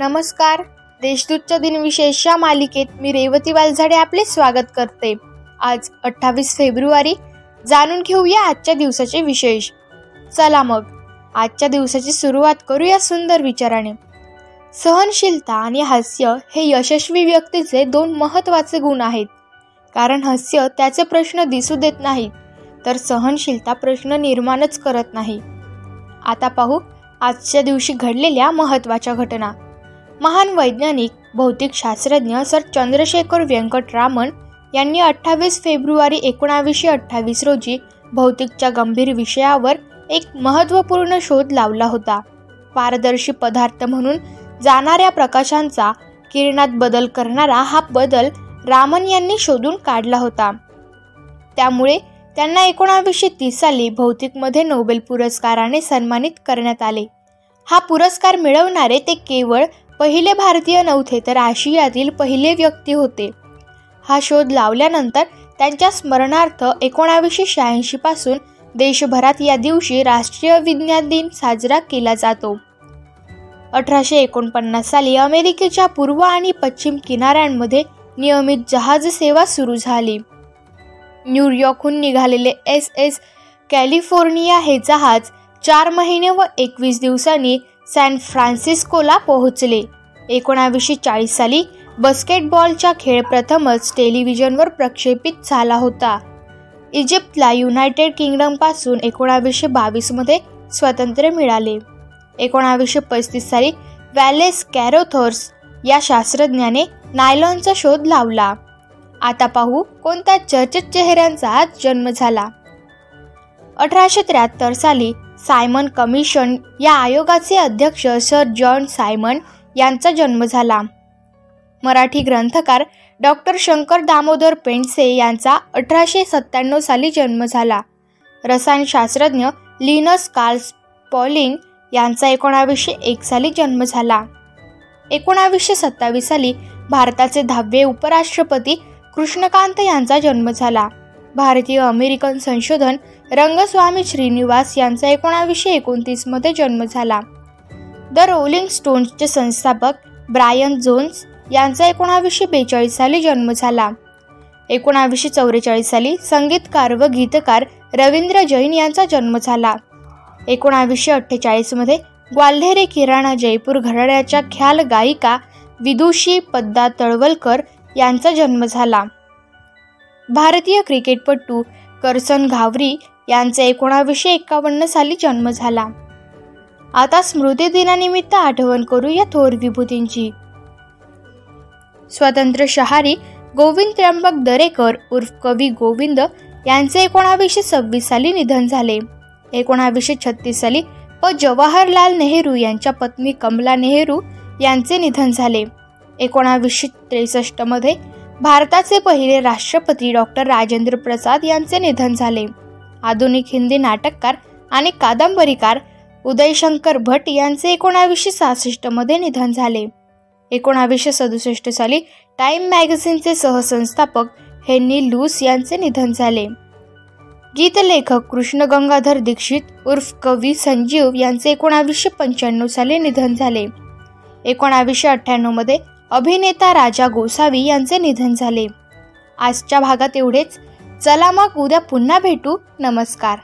नमस्कार. देशदूतच्या दिनविशेष या मालिकेत मी रेवती वालझाडे आपले स्वागत करते. आज अठ्ठावीस फेब्रुवारी. जाणून घेऊया आजच्या दिवसाचे विशेष. चला मग आजच्या दिवसाची सुरुवात करूया सुंदर विचाराने. सहनशीलता आणि हास्य हे यशस्वी व्यक्तीचे दोन महत्त्वाचे गुण आहेत. कारण हास्य त्याचे प्रश्न दिसू देत नाहीत तर सहनशीलता प्रश्न निर्माणच करत नाही. आता पाहू आजच्या दिवशी घडलेल्या महत्त्वाच्या घटना. महान वैज्ञानिक भौतिकशास्त्रज्ञ सर चंद्रशेखर व्यंकटरामन यांनी अठ्ठावीस फेब्रुवारी एकोणावीसशे अठ्ठावीस रोजी भौतिकच्या गंभीर विषयावर एक महत्त्वपूर्ण शोध लावला होता. पारदर्शी पदार्थ म्हणून जाणाऱ्या प्रकाशांचा किरणात बदल करणारा हा बदल रामन यांनी शोधून काढला होता. त्यामुळे त्यांना एकोणावीसशे तीस साली भौतिकमध्ये नोबेल पुरस्काराने सन्मानित करण्यात आले. हा पुरस्कार मिळवणारे ते केवळ पहिले भारतीय नव्हते तर आशियातील पहिले व्यक्ती होते. हा शोध लावल्यानंतर त्यांच्या स्मरणार्थ एकोणावीसशे शहाऐंशी पासून देशभरात या दिवशी राष्ट्रीय विज्ञान दिन साजरा केला जातो. अठराशे एकोणपन्नास साली अमेरिकेच्या पूर्व आणि पश्चिम किनाऱ्यांमध्ये नियमित जहाज सेवा सुरू झाली. न्यूयॉर्कहून निघालेले एस एस कॅलिफोर्निया हे जहाज चार महिने व एकवीस दिवसांनी सॅन फ्रान्सिस्कोला पोहोचले. एकोणावीसशे चाळीस साली बास्केटबॉलचा खेळ प्रथमच टेलिव्हिजनवर प्रक्षेपित झाला होता. इजिप्तला युनायटेड किंगडमपासून एकोणावीसशे बावीसमध्ये स्वातंत्र्य मिळाले. एकोणावीसशे पस्तीस साली वॅलेस कॅरोथर्स या शास्त्रज्ञाने नायलॉनचा शोध लावला. आता पाहू कोणत्या चर्चित चेहऱ्यांचा आज जन्म झाला. अठराशे त्र्याहत्तर साली सायमन कमिशन या आयोगाचे अध्यक्ष सर जॉन सायमन यांचा जन्म झाला. मराठी ग्रंथकार डॉक्टर शंकर दामोदर पेंडसे यांचा अठराशे सत्त्याण्णव साली जन्म झाला. रसायनशास्त्रज्ञ लिनस कार्ल्स पॉलिंग यांचा एकोणावीसशे एक साली जन्म झाला. एकोणावीसशे सत्तावीस साली भारताचे दहावे उपराष्ट्रपती कृष्णकांत यांचा जन्म झाला. भारतीय अमेरिकन संशोधन रंगस्वामी श्रीनिवास यांचा एकोणावीसशे एकोणतीसमध्ये जन्म झाला. द रोलिंग स्टोन्सचे संस्थापक ब्रायन जोन्स यांचा एकोणावीसशे बेचाळीस साली जन्म झाला. एकोणावीसशे चौवेचाळीस साली संगीतकार व गीतकार रवींद्र जैन यांचा जन्म झाला. एकोणावीसशे अठ्ठेचाळीसमध्ये ग्वाल्हेरे किराणा जयपूर घराण्याच्या ख्याल गायिका विदुषी पद्दा तळवलकर यांचा जन्म झाला. भारतीय क्रिकेटपटू करसन घावरी यांचा एकोणावीसशे एकावन्न साली जन्म झाला. आता स्मृती दिनानिमित्त आठवण करू या थोर विभूतींची. स्वतंत्र शहारी गोविंद त्र्यंबक दरेकर उर्फ कवी गोविंद यांचे एकोणावीसशे सव्वीस साली निधन झाले. एकोणावीसशे छत्तीस साली व जवाहरलाल नेहरू यांच्या पत्नी कमला नेहरू यांचे निधन झाले. एकोणावीसशे त्रेसष्टमध्ये भारताचे पहिले राष्ट्रपती डॉक्टर राजेंद्र प्रसाद यांचे निधन झाले. आधुनिक हिंदी नाटककार आणि कादंबरीकार उदयशंकर भट यांचे एकोणावीसशे सहासष्टमध्ये निधन झाले. एकोणावीसशे सदुसष्ट साली टाइम मॅगझिनचे सहसंस्थापक हेन्नी लूस यांचे निधन झाले. गीतलेखक कृष्ण गंगाधर दीक्षित उर्फ कवी संजीव यांचे एकोणावीसशे पंच्याण्णव साली निधन झाले. एकोणावीसशे अठ्ठ्याण्णवमध्ये अभिनेता राजा गोसावी यांचे निधन झाले. आजच्या भागात एवढेच. चला मग उद्या पुन्हा भेटू. नमस्कार.